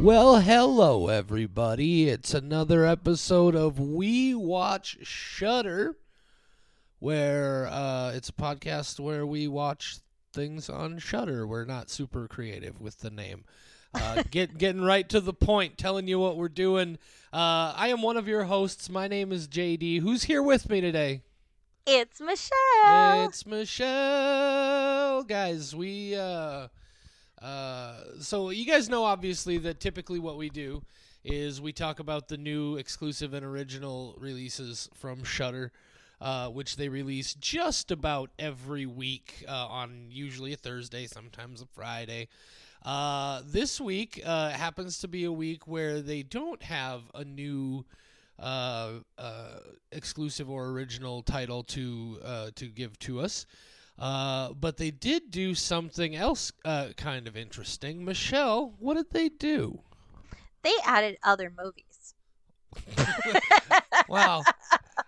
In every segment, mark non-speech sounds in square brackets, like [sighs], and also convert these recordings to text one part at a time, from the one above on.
Well, hello everybody. It's another episode of We Watch Shudder, where uh, it's a podcast where we watch things on Shudder. We're not super creative with the name. Uh, [laughs] get getting right to the point, telling you what we're doing. Uh, I am one of your hosts. My name is JD. Who's here with me today? It's Michelle. It's Michelle, guys. We uh, uh, so you guys know obviously that typically what we do is we talk about the new exclusive and original releases from Shudder, uh, which they release just about every week uh, on usually a Thursday, sometimes a Friday. Uh, this week uh, happens to be a week where they don't have a new exclusive or original title to to give to us. Uh, but they did do something else uh, kind of interesting. Michelle, what did they do? They added other movies. [laughs] Wow.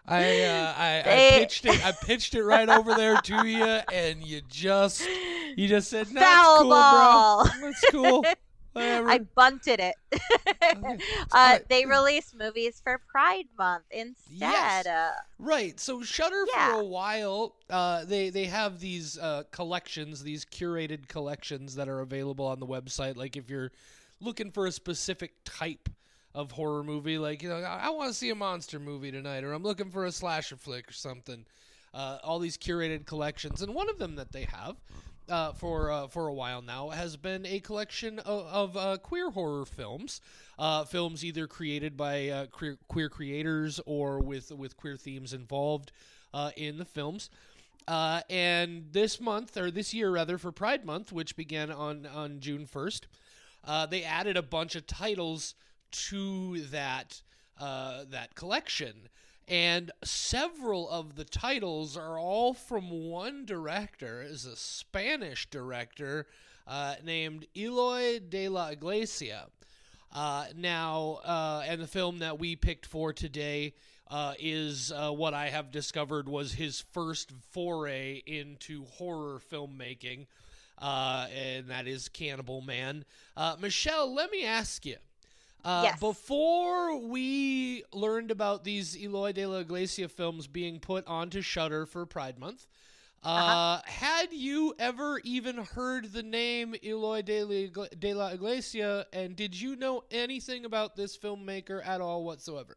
I, uh, I, I pitched it. I pitched it right over there to you, and you just you just said, "No, it's cool, ball. bro. That's cool. [laughs] Whatever." I bunted it. [laughs] Uh, they released movies for Pride Month instead. Yes. Right. So Shudder Yeah. for a while, uh, they they have these uh, collections, these curated collections that are available on the website. Like if you're looking for a specific type of horror movie, like you know, I, I want to see a monster movie tonight, or I'm looking for a slasher flick or something. Uh, all these curated collections, and one of them that they have. Uh, for uh, for a while now has been a collection of, of uh, queer horror films, uh, films either created by uh, queer, queer creators or with with queer themes involved uh, in the films. And this month, or this year rather, for Pride Month, which began on on June first, they added a bunch of titles to that that collection. And several of the titles are all from one director, is a Spanish director uh, named Eloy de la Iglesia. Uh, now, uh, and the film that we picked for today uh, is uh, what I have discovered was his first foray into horror filmmaking, uh, and that is Cannibal Man. Uh, Michelle, let me ask you. Uh, Yes. Before we learned about these Eloy de la Iglesia films being put onto Shudder for Pride Month, uh, Uh-huh. had you ever even heard the name Eloy de la, de la Iglesia, and did you know anything about this filmmaker at all whatsoever?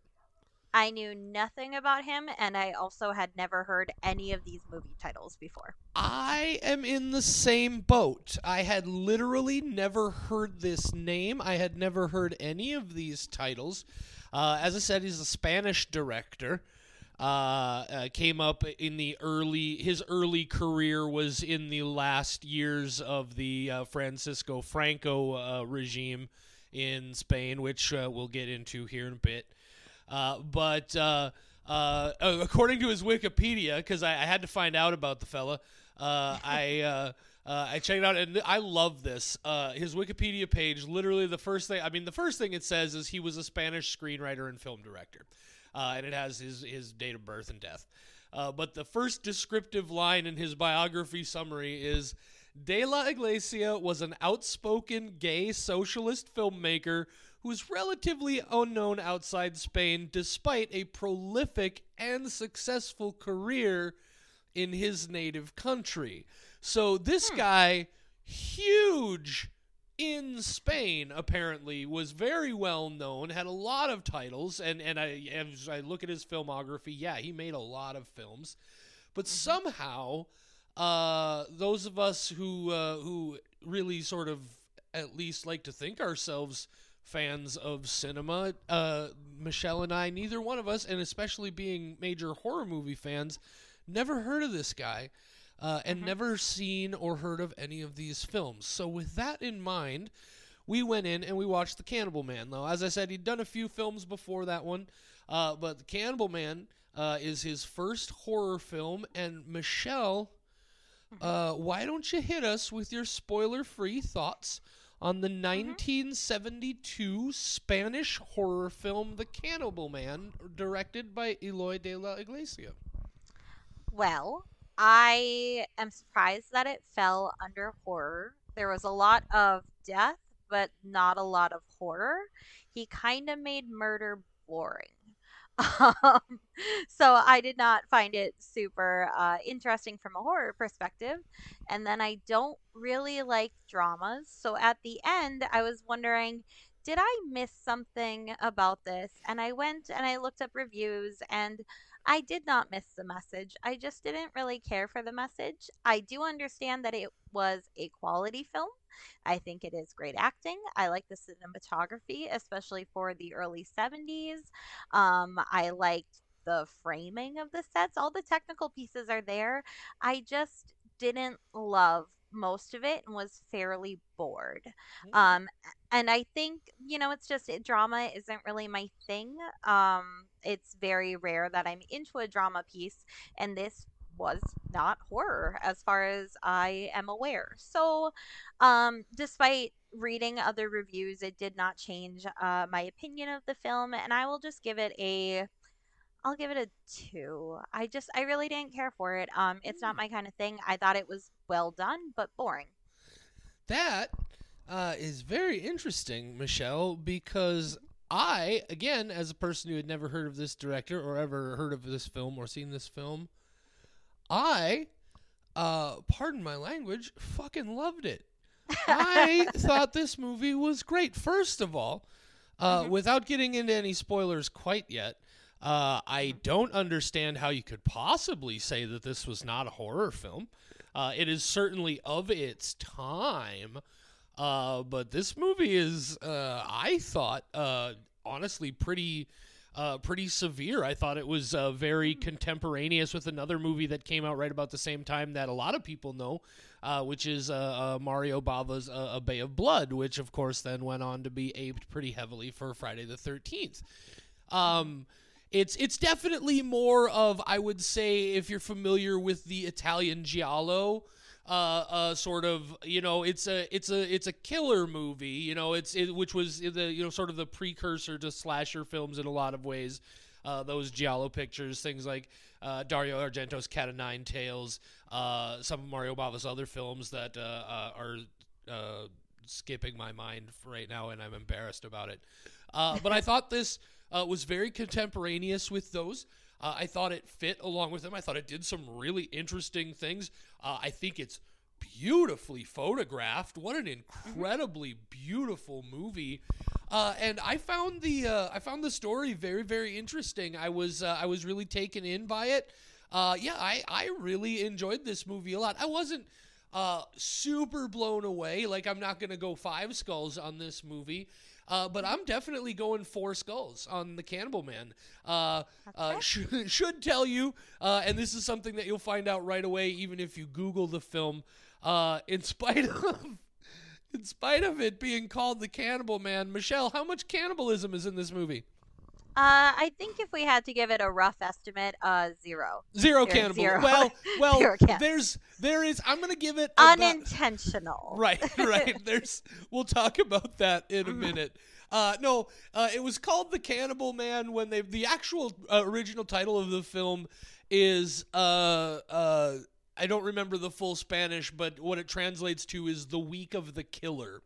I knew nothing about him, and I also had never heard any of these movie titles before. I am in the same boat. I had literally never heard this name. I had never heard any of these titles. Uh, as I said, he's a Spanish director. Uh, uh, came up in the early. His early career was in the last years of the uh, Francisco Franco uh, regime in Spain, which uh, we'll get into here in a bit. Uh, but uh, uh, uh, according to his Wikipedia, because I, I had to find out about the fella, I I checked it out and I love this. His Wikipedia page, literally the first thing. I mean, the first thing it says is he was a Spanish screenwriter and film director, and it has his his date of birth and death. Uh, but the first descriptive line in his biography summary is. De La Iglesia was an outspoken gay socialist filmmaker who's relatively unknown outside Spain despite a prolific and successful career in his native country. So this guy, huge in Spain, apparently, was very well known, had a lot of titles, and, and I as I look at his filmography, yeah, he made a lot of films. But somehow, uh, those of us who uh, who really sort of at least like to think ourselves fans of cinema, uh, Michelle and I, neither one of us, and especially being major horror movie fans, never heard of this guy. Uh, and never seen or heard of any of these films. So, with that in mind, we went in and we watched The Cannibal Man. Now, as I said, he'd done a few films before that one, uh, but The Cannibal Man uh, is his first horror film. And Michelle, uh, why don't you hit us with your spoiler-free thoughts on the mm-hmm. 1972 Spanish horror film The Cannibal Man, directed by Eloy de la Iglesia? Well, I am surprised that it fell under horror. There was a lot of death, but not a lot of horror. He kind of made murder boring. [laughs] Um, so I did not find it super uh, interesting from a horror perspective. And then I don't really like dramas. So at the end, I was wondering, did I miss something about this? And I went and I looked up reviews and I did not miss the message. I just didn't really care for the message. I do understand that it was a quality film. I think it is great acting. I like the cinematography, especially for the early 70s. Um, I liked the framing of the sets. All the technical pieces are there. I just didn't love most of it and was fairly bored. Mm. Um, and I think, you know, it's just it, drama isn't really my thing. Um, it's very rare that I'm into a drama piece, and this was not horror as far as I am aware. So, um, despite reading other reviews, it did not change uh, my opinion of the film, and I will just give it a. I'll give it a two. I just, I really didn't care for it. Um, it's not my kind of thing. I thought it was well done, but boring. That uh, is very interesting, Michelle, because I, again, as a person who had never heard of this director or ever heard of this film or seen this film, I, uh, pardon my language, fucking loved it. I [laughs] thought this movie was great. First of all, uh, Mhm. without getting into any spoilers quite yet, uh, I Mm-hmm. don't understand how you could possibly say that this was not a horror film. Uh, it is certainly of its time, uh, but this movie is, uh, I thought, uh, honestly, pretty. Uh, pretty severe. I thought it was uh, very contemporaneous with another movie that came out right about the same time that a lot of people know, uh, which is uh, uh, Mario Bava's uh, A Bay of Blood, which of course then went on to be aped pretty heavily for Friday the Thirteenth. Um, it's it's definitely more of I would say if you're familiar with the Italian giallo, uh, uh, sort of you know it's a it's a it's a killer movie you know it's it, which was the you know sort of the precursor to slasher films in a lot of ways. Uh, those giallo pictures, things like uh, Dario Argento's Cat of Nine Tails, uh, some of Mario Bava's other films that uh, uh, are uh, skipping my mind right now, and I'm embarrassed about it. But I thought this was very contemporaneous with those. Uh, I thought it fit along with them. I thought it did some really interesting things. Uh, I think it's beautifully photographed. What an incredibly beautiful movie. Uh, and I found the uh, I found the story very very interesting. I was uh, I was really taken in by it. Uh, yeah, I I really enjoyed this movie a lot. I wasn't uh, super blown away. Like I'm not gonna go five skulls on this movie. Uh, but I'm definitely going four skulls on the Cannibal Man. Uh, uh, Okay. [laughs] should, should tell you, uh, and this is something that you'll find out right away, even if you Google the film. Uh, in spite [laughs] of, in spite of it being called the Cannibal Man, Michelle, how much cannibalism is in this movie? Uh, I think if we had to give it a rough estimate, uh, zero. Zero Zero, cannibal. zero. Well, [laughs] well, Zero there's there is. I'm gonna give it about- Unintentional. [laughs] Right, right. [laughs] There's. We'll talk about that in a minute. Uh, no, uh, it was called The Cannibal Man when they. The actual uh, original title of the film is. Uh, uh, I don't remember the full Spanish, but what it translates to is the week of the killer.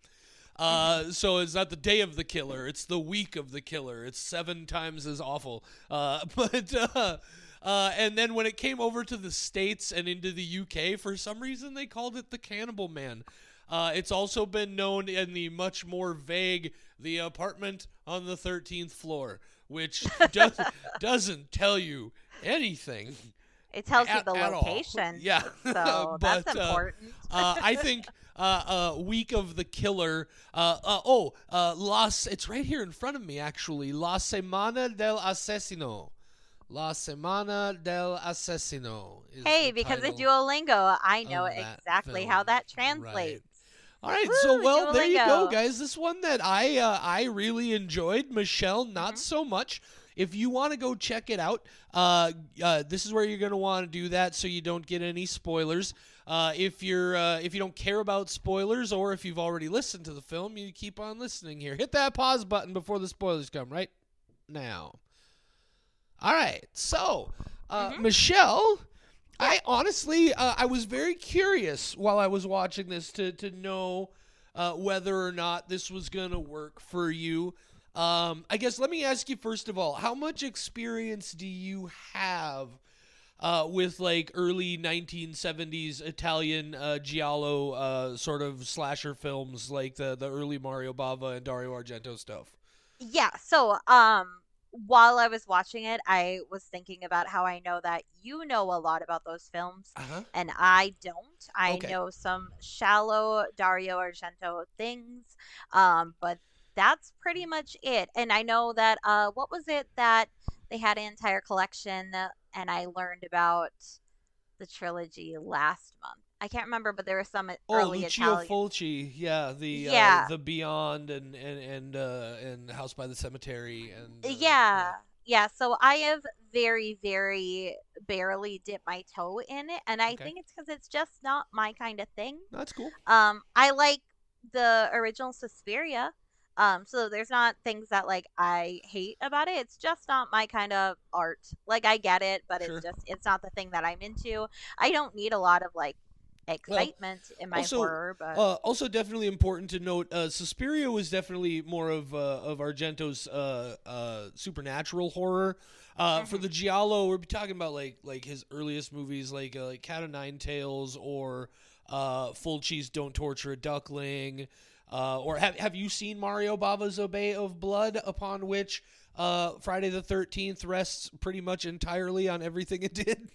Uh, so it's not the day of the killer; it's the week of the killer. It's seven times as awful. Uh, [laughs] but uh, uh, and then when it came over to the states and into the UK, for some reason they called it the Cannibal Man. Uh, it's also been known in the much more vague the apartment on the 13th floor, which [laughs] does, doesn't tell you anything. It tells you the location. Yeah. So [laughs] that's But, uh, important. uh, I think uh, uh, Week of the Killer. Uh, uh, oh, uh, Las. It's right here in front of me, actually. La Semana del Asesino. La Semana del Asesino. hey, because of. Duolingo, I know that exactly how that Right. translates. All right, so Woo, well, there you go, guys. This one that I uh, I really enjoyed. Michelle, not Mm-hmm. so much. If you want to go check it out, uh, uh, this is where you're going to want to do that, so you don't get any spoilers. Uh, if you're uh, if you don't care about spoilers, or if you've already listened to the film, you keep on listening here. Hit that pause button before the spoilers come right now. All right, so uh, Mhm. Michelle. I honestly, uh, I was very curious while I was watching this to to know uh, whether or not this was going to work for you. Um, I guess let me ask you first of all, how much experience do you have uh, with like early 1970s Italian uh, giallo uh, sort of slasher films, like the the early Mario Bava and Dario Argento stuff? Yeah. So, um, while I was watching it, I was thinking about how I know that you know a lot about those films, Uh-huh. and I don't. I Okay. know some shallow Dario Argento things, um, but that's pretty much it. And I know that uh, what was it that they had an entire collection, uh, and I learned about the trilogy last month. I can't remember, but there was some Oh, early Lucio Italian. Fulci, yeah, the Yeah. uh, the Beyond and and and uh, and House by the Cemetery and uh, yeah yeah so i have very very barely dipped my toe in it and i Okay. think it's because it's just not my kind of thing that's cool. um i like the original suspiria um so there's not things that like i hate about it it's just not my kind of art like i get it but Sure. it's just it's not the thing that i'm into i don't need a lot of like excitement in my also, horror but Uh, also, definitely important to note, uh, Suspiria was definitely more of uh, of Argento's uh, uh, supernatural horror. Uh, For Mhm. the giallo, we're talking about like like his earliest movies, like uh, like Cat o' Nine Tails or uh, Cheese "Don't Torture a Duckling." Uh, or have have you seen Mario Bava's "A Bay of Blood," upon which uh, Friday the Thirteenth rests pretty much entirely on everything it did?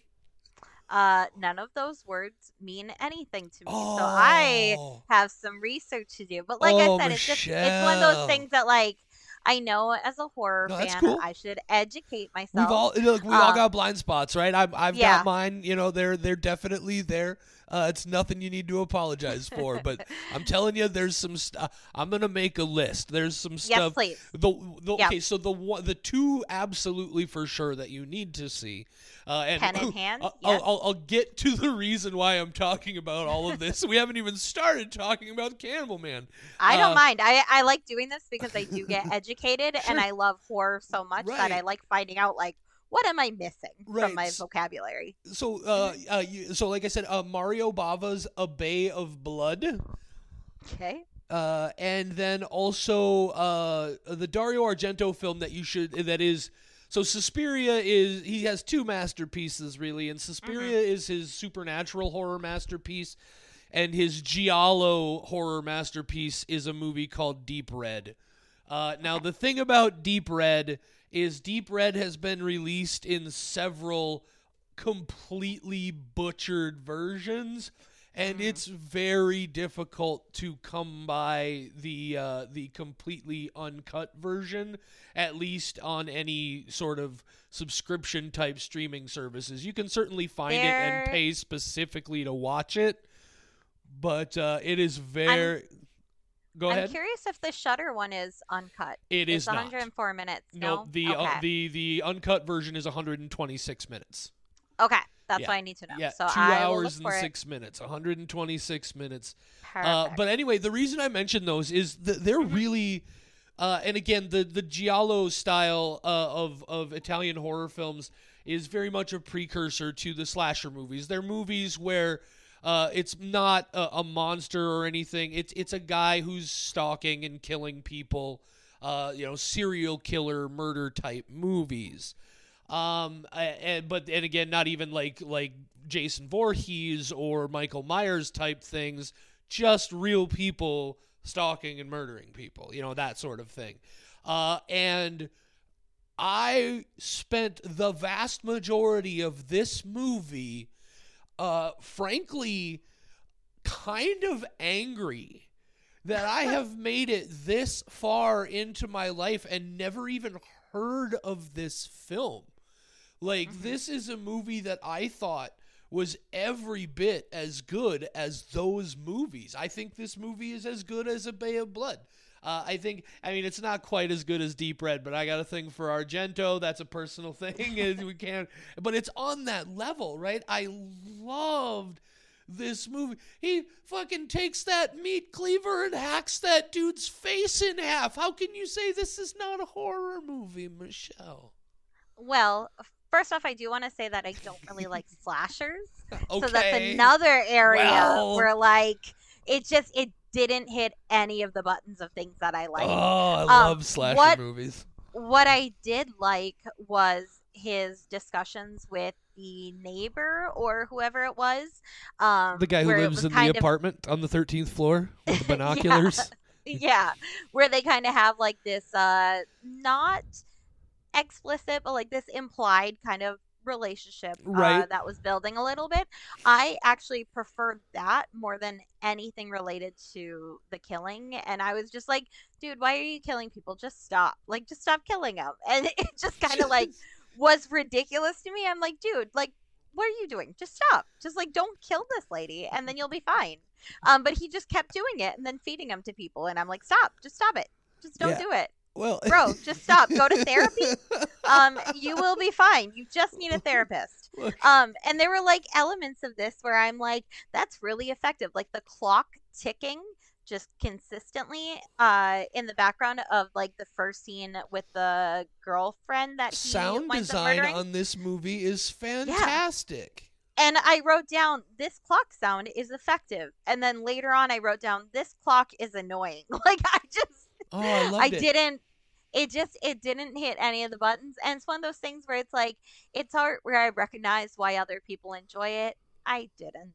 uh none of those words mean anything to me so i Oh. have some research to do. But like Oh, I said, it's just it's one of those things that like I know as a horror No, fan cool. I should educate myself. We've all look. We all Um, got blind spots, right? I've I've yeah. got mine. You know, they're they're definitely there. Uh, it's nothing you need to apologize for. but [laughs] I'm telling you, there's some stuff. I'm gonna make a list. There's some stuff. yes, please. The, the Yeah. okay, so the one, the two absolutely for sure that you need to see, uh, and Pen in [clears throat] hand, I'll, yes. I'll, I'll get to the reason why I'm talking about all of this. we haven't even started talking about Cannibal Man. I don't uh, mind. I I like doing this because I do get educated [laughs] Sure. and I love horror so much that I like finding out like what am I missing Right. from my vocabulary. So, uh, uh, you, so like I said, uh, Mario Bava's A Bay of Blood. Okay. uh, and then also uh, the Dario Argento film that you should that is so Suspiria is he has two masterpieces really, and Suspiria is his supernatural horror masterpiece, and his giallo horror masterpiece is a movie called Deep Red. Uh, now the thing about Deep Red is Deep Red has been released in several completely butchered versions and Mhm. it's very difficult to come by the uh, the completely uncut version, at least on any sort of subscription type streaming services. You can certainly find it and pay specifically to watch it, but uh, it is very. Go I'm ahead. curious if the Shudder one is uncut. It it's is not. 104 minutes. No, No, the uh, the the uncut version is 126 minutes. okay, that's yeah. what I need to know. Yeah, so two I hours and six minutes, 126 minutes. It. Uh, but anyway, the reason I mention those is that they're Mhm. really, uh, and again, the the giallo style uh, of of Italian horror films is very much a precursor to the slasher movies. They're movies where. Uh, it's not a, a monster or anything. It's it's a guy who's stalking and killing people. Uh, you know, serial killer murder type movies. Um, and but and again, not even like like Jason Voorhees or Michael Myers type things. Just real people stalking and murdering people. You know that sort of thing. Uh, and I spent the vast majority of this movie, uh, frankly, kind of angry that I have [laughs] made it this far into my life and never even heard of this film. Like, Mhm. this is a movie that I thought was every bit as good as those movies. I think this movie is as good as A Bay of Blood. Uh, I think, I mean, it's not quite as good as Deep Red, but I got a thing for Argento. That's a personal [laughs] thing, we can't. But it's on that level, right? I loved this movie. He fucking takes that meat cleaver and hacks that dude's face in half. How can you say this is not a horror movie, Michelle? well, first off, I do want to say that I don't really like [laughs] slashers. Okay. So that's another area Well. where like it just it didn't hit any of the buttons of things that I like. Oh, I Um, love slasher what- movies. what I did like was his discussions with the neighbor or whoever it was. Um, The guy who lives in the of- apartment on the 13th floor with the [laughs] binoculars. [laughs] yeah, where they kind of have like this uh not explicit but like this implied kind of relationship uh, that was building a little bit. I actually preferred that more than anything related to the killing and I was just like, dude, why are you killing people? Just stop. Like just stop killing them. [laughs] And it just kind of like [laughs] was ridiculous to me. I'm like, dude, like what are you doing? Just stop. Just like don't kill this lady and then you'll be fine. Um, but he just kept doing it and then feeding them to people and I'm like, stop, just stop it. Just don't Yeah. do it. Well, Bro, just stop. Go to therapy. [laughs] Um, you will be fine. You just need a therapist. Um, and there were like elements of this where I'm like, that's really effective. Like the clock ticking just consistently uh in the background of like the first scene with the girlfriend that sound design on this movie is fantastic. And I wrote down this clock sound is effective. And then later on I wrote down this clock is annoying. [laughs] Like I just Oh, I loved I it. didn't it just it didn't hit any of the buttons. And it's one of those things where it's like it's art where I recognize why other people enjoy it. I didn't.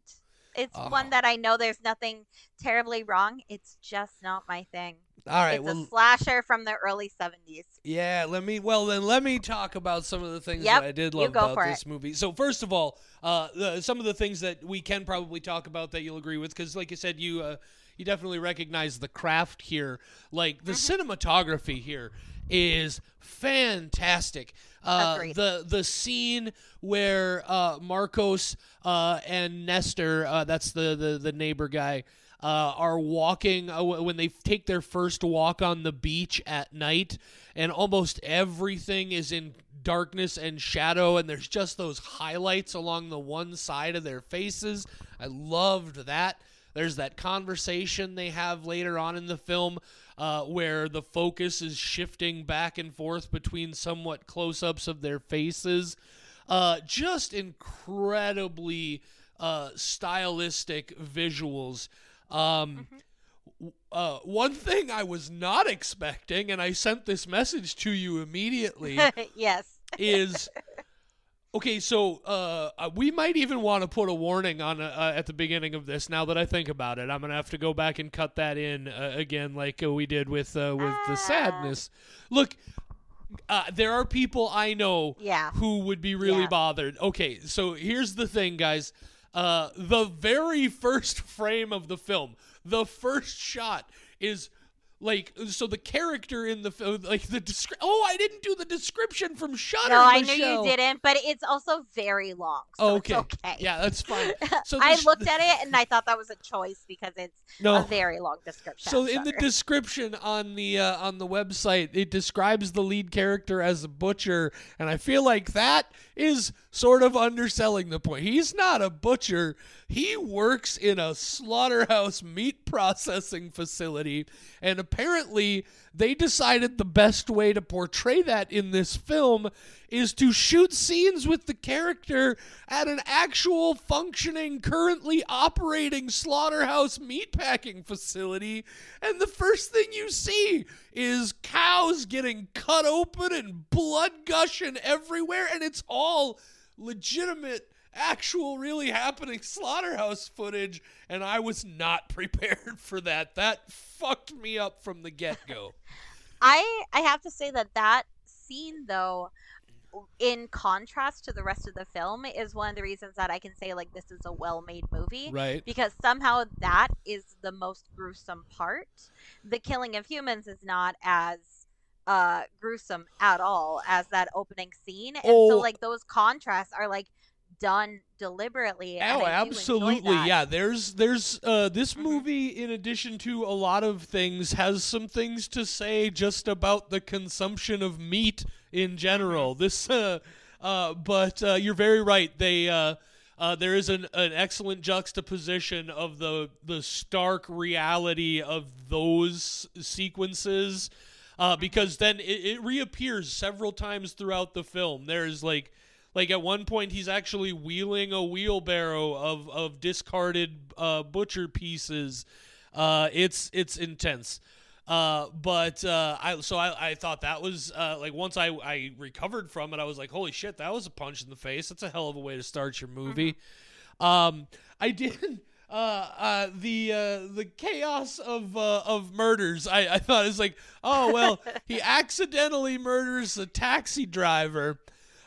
It's Oh. one that I know there's nothing terribly wrong. It's just not my thing. All right, it's well, a slasher from the early 70s. Yeah, let me. Well, then let me talk about some of the things Yep, that I did love about this movie. So first of all, uh, the, some of the things that we can probably talk about that you'll agree with, because like you said, you uh, you definitely recognize the craft here. Like the Mm-hmm. cinematography here is fantastic. Uh, the the scene where uh, Marcos uh, and Nestor, uh, that's the, the the neighbor guy, uh, are walking uh, when they take their first walk on the beach at night, and almost everything is in darkness and shadow, and there's just those highlights along the one side of their faces. I loved that. There's that conversation they have later on in the film uh, where the focus is shifting back and forth between somewhat close ups of their faces. Uh, just incredibly uh, stylistic visuals. Um, w- uh, one thing I was not expecting, and I sent this message to you immediately, [laughs] yes. is [laughs] okay. So uh, uh, we might even want to put a warning on uh, at the beginning of this. Now that I think about it, I'm gonna have to go back and cut that in uh, again, like uh, we did with uh, with the Ah. sadness. Look, uh, there are people I know Yeah. who would be really Yeah. bothered. Okay, so here's the thing, guys. Uh, the very first [laughs] frame of the film, the first shot is like so the character in the film like the descri- oh i didn't do the description from Shudder No, I knew Michelle. you didn't, but it's also very long. So okay. It's okay. yeah that's fine [laughs] so I sh- looked at it and I thought that was a choice because it's no a very long description. So in the description on the uh, on the website, it describes the lead character as a butcher, and I feel like that is sort of underselling the point. He's not a butcher. He works in a slaughterhouse meat processing facility, and apparently they decided the best way to portray that in this film is to shoot scenes with the character at an actual functioning, currently operating slaughterhouse meatpacking facility. And the first thing you see is cows getting cut open and blood gushing everywhere. And it's all legitimate, actual, really happening slaughterhouse footage. And I was not [laughs] prepared for that. That fucked me up from the get go. [laughs] I I have to say that that scene though in contrast to the rest of the film is one of the reasons that I can say like this is a well-made movie right? because somehow that is the most gruesome part. The killing of humans is not as uh gruesome at all as that opening scene. And Oh. so like those contrasts are like done deliberately. Oh, absolutely. Yeah, there's there's uh this Mhm. movie in addition to a lot of things has some things to say just about the consumption of meat in general. Mm-hmm. This uh uh but uh you're very right. They uh uh, there is an, an excellent juxtaposition of the the stark reality of those sequences uh, because then it, it reappears several times throughout the film. There's like like at one point he's actually wheeling a wheelbarrow of of discarded uh, butcher pieces. Uh, it's it's intense. Uh, but uh, I so I, I thought that was uh, like once I, I recovered from it, I was like, holy shit, that was a punch in the face. That's a hell of a way to start your movie. Um, I did [laughs] uh, uh, the uh, the chaos of uh, of murders. I, I thought it's like, oh well, he [laughs] accidentally murders a taxi driver,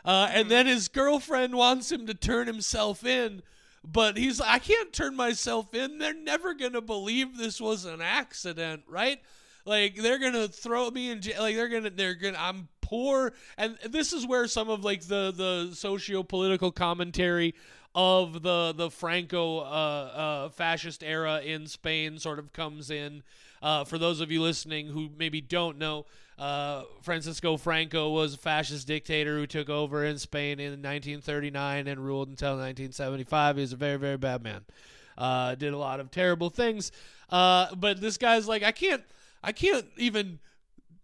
uh, and then his girlfriend wants him to turn himself in. But he's like, I can't turn myself in. They're never gonna believe this was an accident, right? Like they're gonna throw me in jail. Like they're gonna they're gonna I'm poor, and this is where some of like the the socio political commentary of the the Franco uh, uh, fascist era in Spain sort of comes in. Uh, for those of you listening who maybe don't know, uh, Francisco Franco was a fascist dictator who took over in Spain in 1939 and ruled until 1975. He was a very very bad man. Uh, did a lot of terrible things. Uh, but this guy's like, I can't, I can't even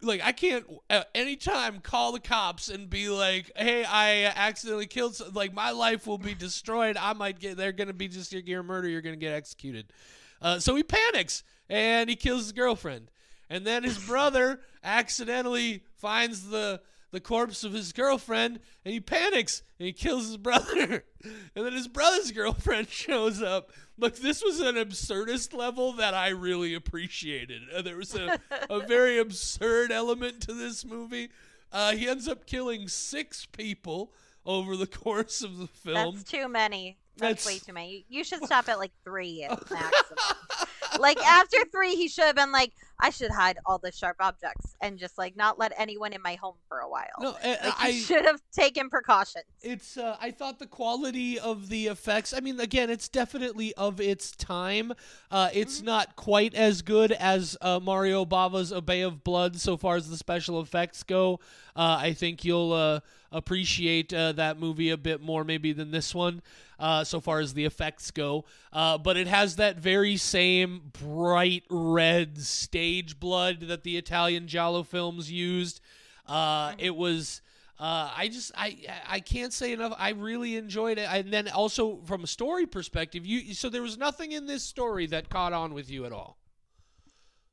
like I can't at any time call the cops and be like, "Hey, I accidentally killed." Some, like my life will be destroyed. I might get. They're gonna be just your murder. You're gonna get executed. Uh, so he panics and he kills his girlfriend, and then his brother accidentally finds the the corpse of his girlfriend and he panics and he kills his brother. [laughs] and then his brother's girlfriend shows up. Look, this was an absurdist level that I really appreciated. Uh, there was a, a very absurd element to this movie. Uh, he ends up killing six people over the [laughs] course of the film. That's too many. That's, That's- way too many. You should stop at like three at [laughs] maximum. like after three, he should have been like, I should hide all the sharp objects and just like not let anyone in my home for a while. no, uh, like I should have taken precautions. it's uh, I thought the quality of the effects. I mean, again, it's definitely of its time. Uh, it's not quite as good as uh, Mario Bava's A Bay of Blood so far as the special effects go. Uh, I think you'll uh, appreciate uh, that movie a bit more maybe than this one. Uh, so far as the effects go, uh, but it has that very same bright red stage blood that the Italian Giallo films used. Uh, it was uh, I just I I can't say enough. I really enjoyed it, and then also from a story perspective, you so there was nothing in this story that caught on with you at all.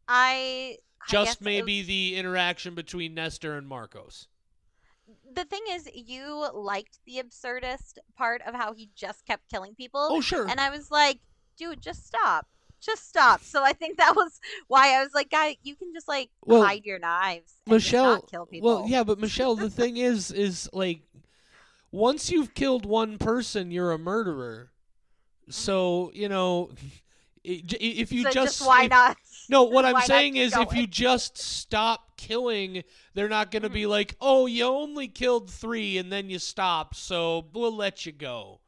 I Just maybe the interaction between Nestor and Marcos. The thing is, you liked the absurdist part of how he just kept killing people. Oh sure, And I was like, dude, just stop. Just stop. So I think that was why I was like, guy, you can just like Well, hide your knives and Michelle. not kill people. Well, yeah, but Michelle, the [laughs] thing is, is like once you've killed one person, you're a murderer. So you know, if you so just just why if- not? [laughs] No, what I'm Why saying is if you just stop killing, they're not going to be like, "Oh, you only killed 3 and then you stopped, so we'll let you go."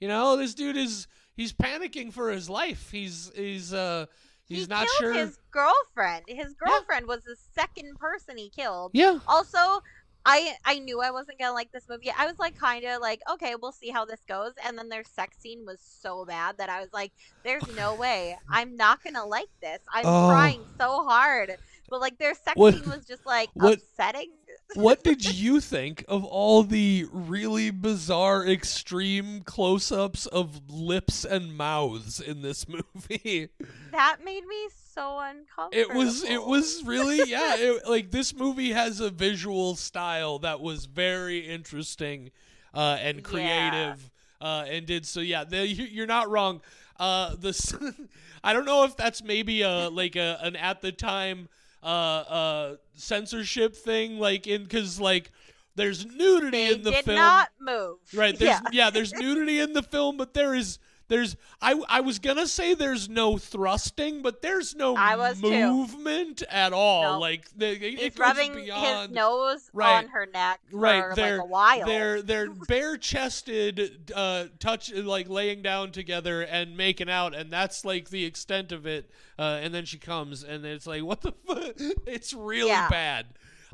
You know, this dude is he's panicking for his life. He's he's uh he's he not killed sure. his girlfriend. His girlfriend was the second person he killed. Yeah. Also, I I knew I wasn't gonna like this movie. I was like kind of like, okay, we'll see how this goes. And then their sex scene was so bad that I was like, there's no way [sighs] I'm not gonna like this. I'm Oh. trying so hard, but like their sex What- scene was just like what- upsetting. What did you think of all the really bizarre extreme close-ups of lips and mouths in this [laughs] movie? That made me so uncomfortable. It was it was really [laughs] yeah, it, like this movie has a visual style that was very interesting uh, and Yeah. creative uh, and did so yeah, the, you- you're not wrong. Uh, this [laughs] I don't know if that's maybe a like a an at the time uh, uh, censorship thing like in cuz like there's nudity They in the did film. not move. Right. There's, [laughs] Yeah. yeah. There's nudity in the film, but there is there's I I was gonna say there's no thrusting, but there's no I was too. movement at all. No. Like the, it He's goes rubbing beyond. his nose Right. on her neck for Right, like they're- a while. They're they're [laughs] bare chested, uh, touch like laying down together and making out, and that's like the extent of it. Uh, and then she comes, and it's like, what the? [laughs] Fu-? It's really Yeah. bad.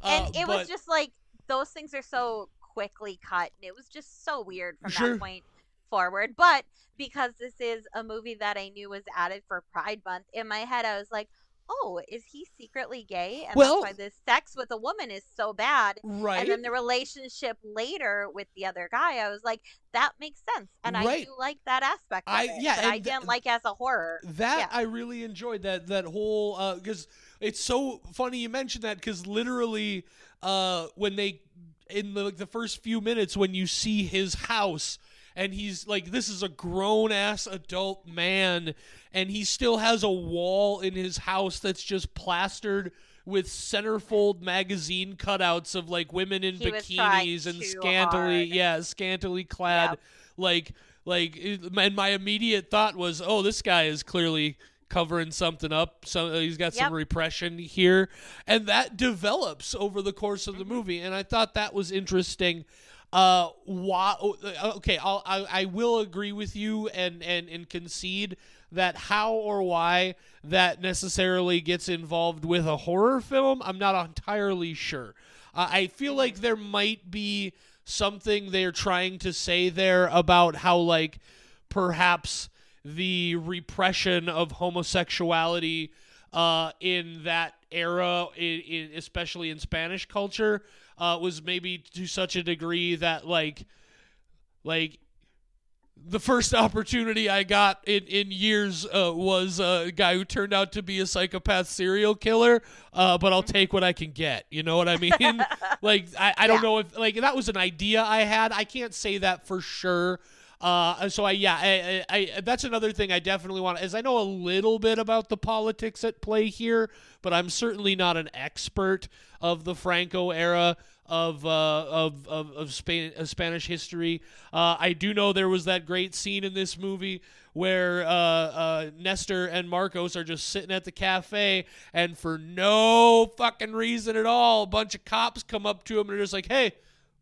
Uh, and it but- was just like those things are so quickly cut and it was just so weird from Sure. that point forward but because this is a movie that i knew was added for pride month in my head i was like oh, is he secretly gay? And Well- that's why this sex with a woman is so bad. right. And then the relationship later with the other guy, I was like, that makes sense. And I do like that aspect of I- it. yeah, I didn't like as a horror. that yeah. I really enjoyed that that whole because it's so funny you mentioned that because literally uh, when they in the, like the first few minutes when you see his house and he's like this is a grown ass adult man and he still has a wall in his house that's just plastered with centerfold magazine cutouts of like women in He bikinis and scantily hard. yeah scantily clad Yep. like like and my immediate thought was oh this guy is clearly covering something up so uh, he's got some repression here and that develops over the course of the Mm-hmm. movie and i thought that was interesting uh why okay I'll, I, I will agree with you and and and concede that how or why that necessarily gets involved with a horror film i'm not entirely sure. Uh, i feel like there might be something they're trying to say there about how like perhaps the repression of homosexuality uh, in that era, in, in, especially in Spanish culture, uh, was maybe to such a degree that like, like the first [laughs] opportunity I got in in years uh, was a guy who turned out to be a psychopath serial killer. Uh, but I'll take what I can get. You know what I mean? [laughs] like I, I don't Yeah. know if like that was an idea I had. I can't say that for sure. Uh, so I yeah, I, I, I that's another thing I definitely want. Is I know a little bit about the politics at play here, but I'm certainly not an expert of the Franco era of uh, of of, of Spain, of Spanish history. Uh, I do know there was that great scene in this movie where uh, uh, Nestor and Marcos are just sitting at the cafe, and for no fucking reason at all, a bunch of cops come up to him and are just like, "Hey,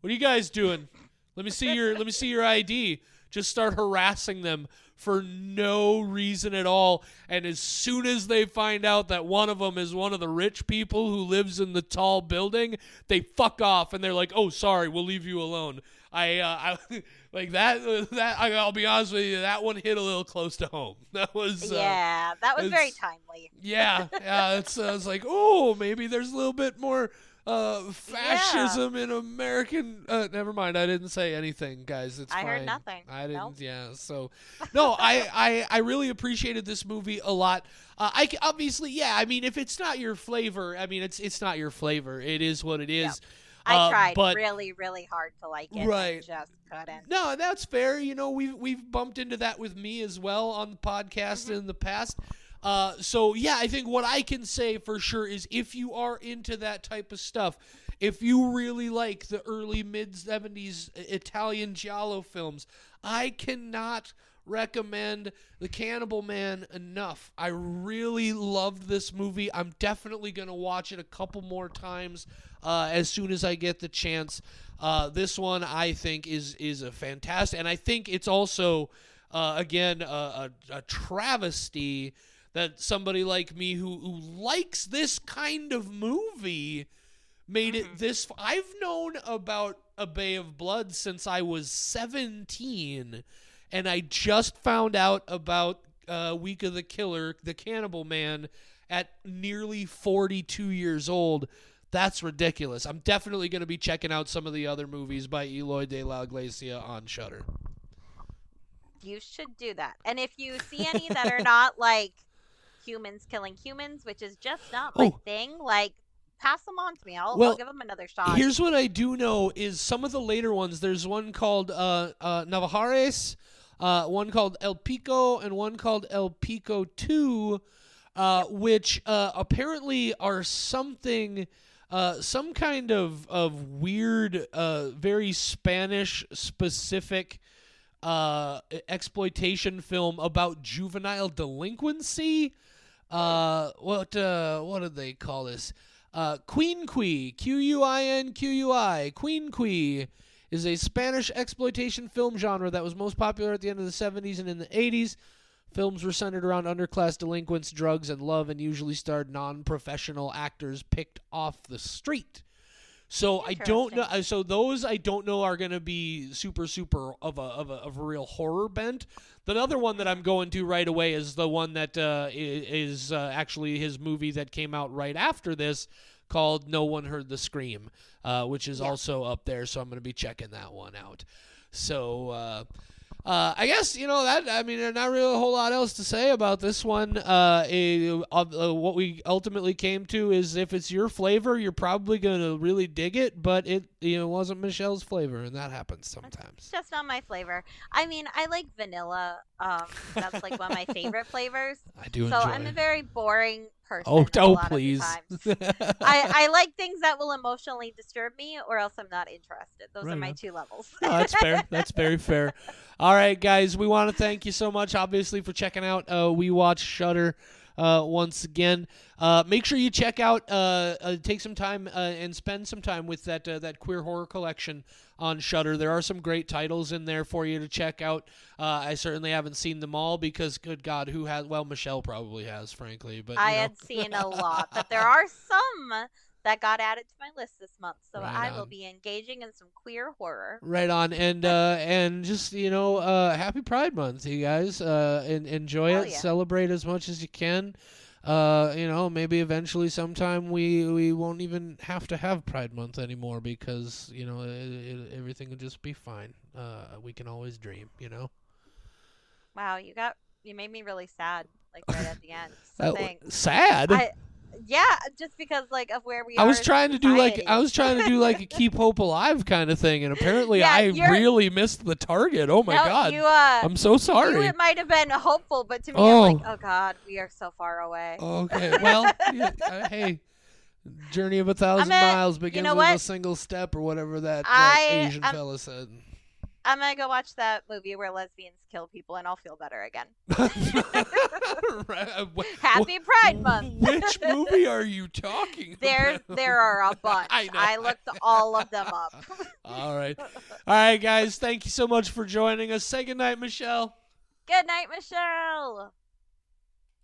what are you guys doing? Let me see your let me see your ID." Just start harassing them for no reason at all. And as soon as they find out that one of them is one of the rich people who lives in the tall building, they fuck off and they're like, "Oh, sorry, we'll leave you alone." I, uh, I [laughs] like that. [laughs] That I, I'll be honest with you, that one hit a little close to home. [laughs] That was uh, yeah, that was very timely. yeah, yeah. It's uh, it's like, oh, maybe there's a little bit more uh, fascism in American. Uh, never mind, I didn't say anything, guys. It's I fine. heard nothing. I didn't. Nope. Yeah. So, no, I, [laughs] I I really appreciated this movie a lot. Uh, I obviously, yeah. I mean, if it's not your flavor, I mean, it's it's not your flavor. It is what it is. I Uh, tried but really, really hard to like it. Right. And just couldn't. no, that's fair. You know, we've we've bumped into that with me as well on the podcast Mm-hmm. in the past. Uh, so yeah, I think what I can say for sure is if you are into that type of stuff, if you really like the early mid '70s Italian giallo films, I cannot recommend The Cannibal Man enough. I really loved this movie. I'm definitely going to watch it a couple more times uh, as soon as I get the chance. Uh, this one I think is is a fantastic, and I think it's also uh, again a, a, a travesty that somebody like me who who likes this kind of movie made it this. I've known about a Bay of Blood since I was 17, and I just found out about uh, Week of the Killer, the Cannibal Man, at nearly 42 years old. That's ridiculous. I'm definitely going to be checking out some of the other movies by Eloy de la Iglesia on Shudder. You should do that. And if you see any that are not like humans killing humans, which is just not my Oh. thing, like pass them on to me. I'll, Well, I'll give them another shot. Here's what I do know is some of the later ones. There's one called uh, uh, Navajeros, uh, one called El Pico, and one called El Pico Two, uh, which uh, apparently are something, uh, some kind of of weird, uh, very Spanish specific uh, exploitation film about juvenile delinquency. Uh, what uh, what did they call this? Uh, Quinqui, Q U I N Q U I, Quinqui is a Spanish exploitation film genre that was most popular at the end of the 70s and in the 80s. Films were centered around underclass delinquents, drugs, and love, and usually starred non professional actors picked off the street. So I don't know. Uh, So those I don't know are going to be super super of a, of a of a real horror bent. The other one that I'm going to right away is the one that uh, is uh, actually his movie that came out right after this, called No One Heard the Scream, uh, which is Yeah. also up there. So I'm going to be checking that one out. So. Uh, uh, I guess you know that. I mean, there's not really a whole lot else to say about this one. Uh, eh, uh, what we ultimately came to is if it's your flavor, you're probably gonna really dig it. But it, you know, wasn't Michelle's flavor, and that happens sometimes. It's just not my flavor. I mean, I like vanilla. Um, that's like one of my [laughs] favorite flavors. I do So. I'm a very boring person. oh, oh, lot of the please. [laughs] I, I like things that will emotionally disturb me, or else I'm not interested. Those Right are my on. two levels. No, that's fair. That's very [laughs] fair. All right, guys, we want to thank you so much, obviously, for checking out uh, We Watch Shudder. Uh, once again, uh, make sure you check out, uh, uh, take some time uh, and spend some time with that uh, that queer horror collection on Shudder. There are some great titles in there for you to check out. Uh, I certainly haven't seen them all because, good God, who has? Well, Michelle probably has, frankly. But I know. had seen a lot, but there are some that got added to my list this month. So Right I will be engaging in some queer horror. Right on, and [laughs] uh, and just you know, uh, happy Pride Month, you guys. Uh, and enjoy Hell it, yeah. celebrate as much as you can. Uh, you know, maybe eventually, sometime we we won't even have to have Pride Month anymore because you know it, it, everything will just be fine. Uh, we can always dream, you know. Wow, you got you made me really sad, like right at the end. [laughs] So Uh, thanks. sad. I, yeah, just because like of where we I are. was trying to do like. I was trying to do like a [laughs] keep hope alive kind of thing, and apparently Yeah, I really missed the target. Oh my no, god, You, uh, I'm so sorry. You, it might have been hopeful, but to me, Oh. I'm like, oh god, we are so far away. Okay. Well, yeah, uh, [laughs] hey, journey of a 1000 gonna- miles begins know with a single step, or whatever that, that I- Asian I'm- fella said. I'm gonna go watch that movie where lesbians kill people, and I'll feel better again. [laughs] [laughs] Happy Pride Month. Which [laughs] movie are you talking There, about? there are a bunch. I know. looked all of them up. All right. All right, guys. Thank you so much for joining us. Say goodnight, Michelle. Good night, Michelle.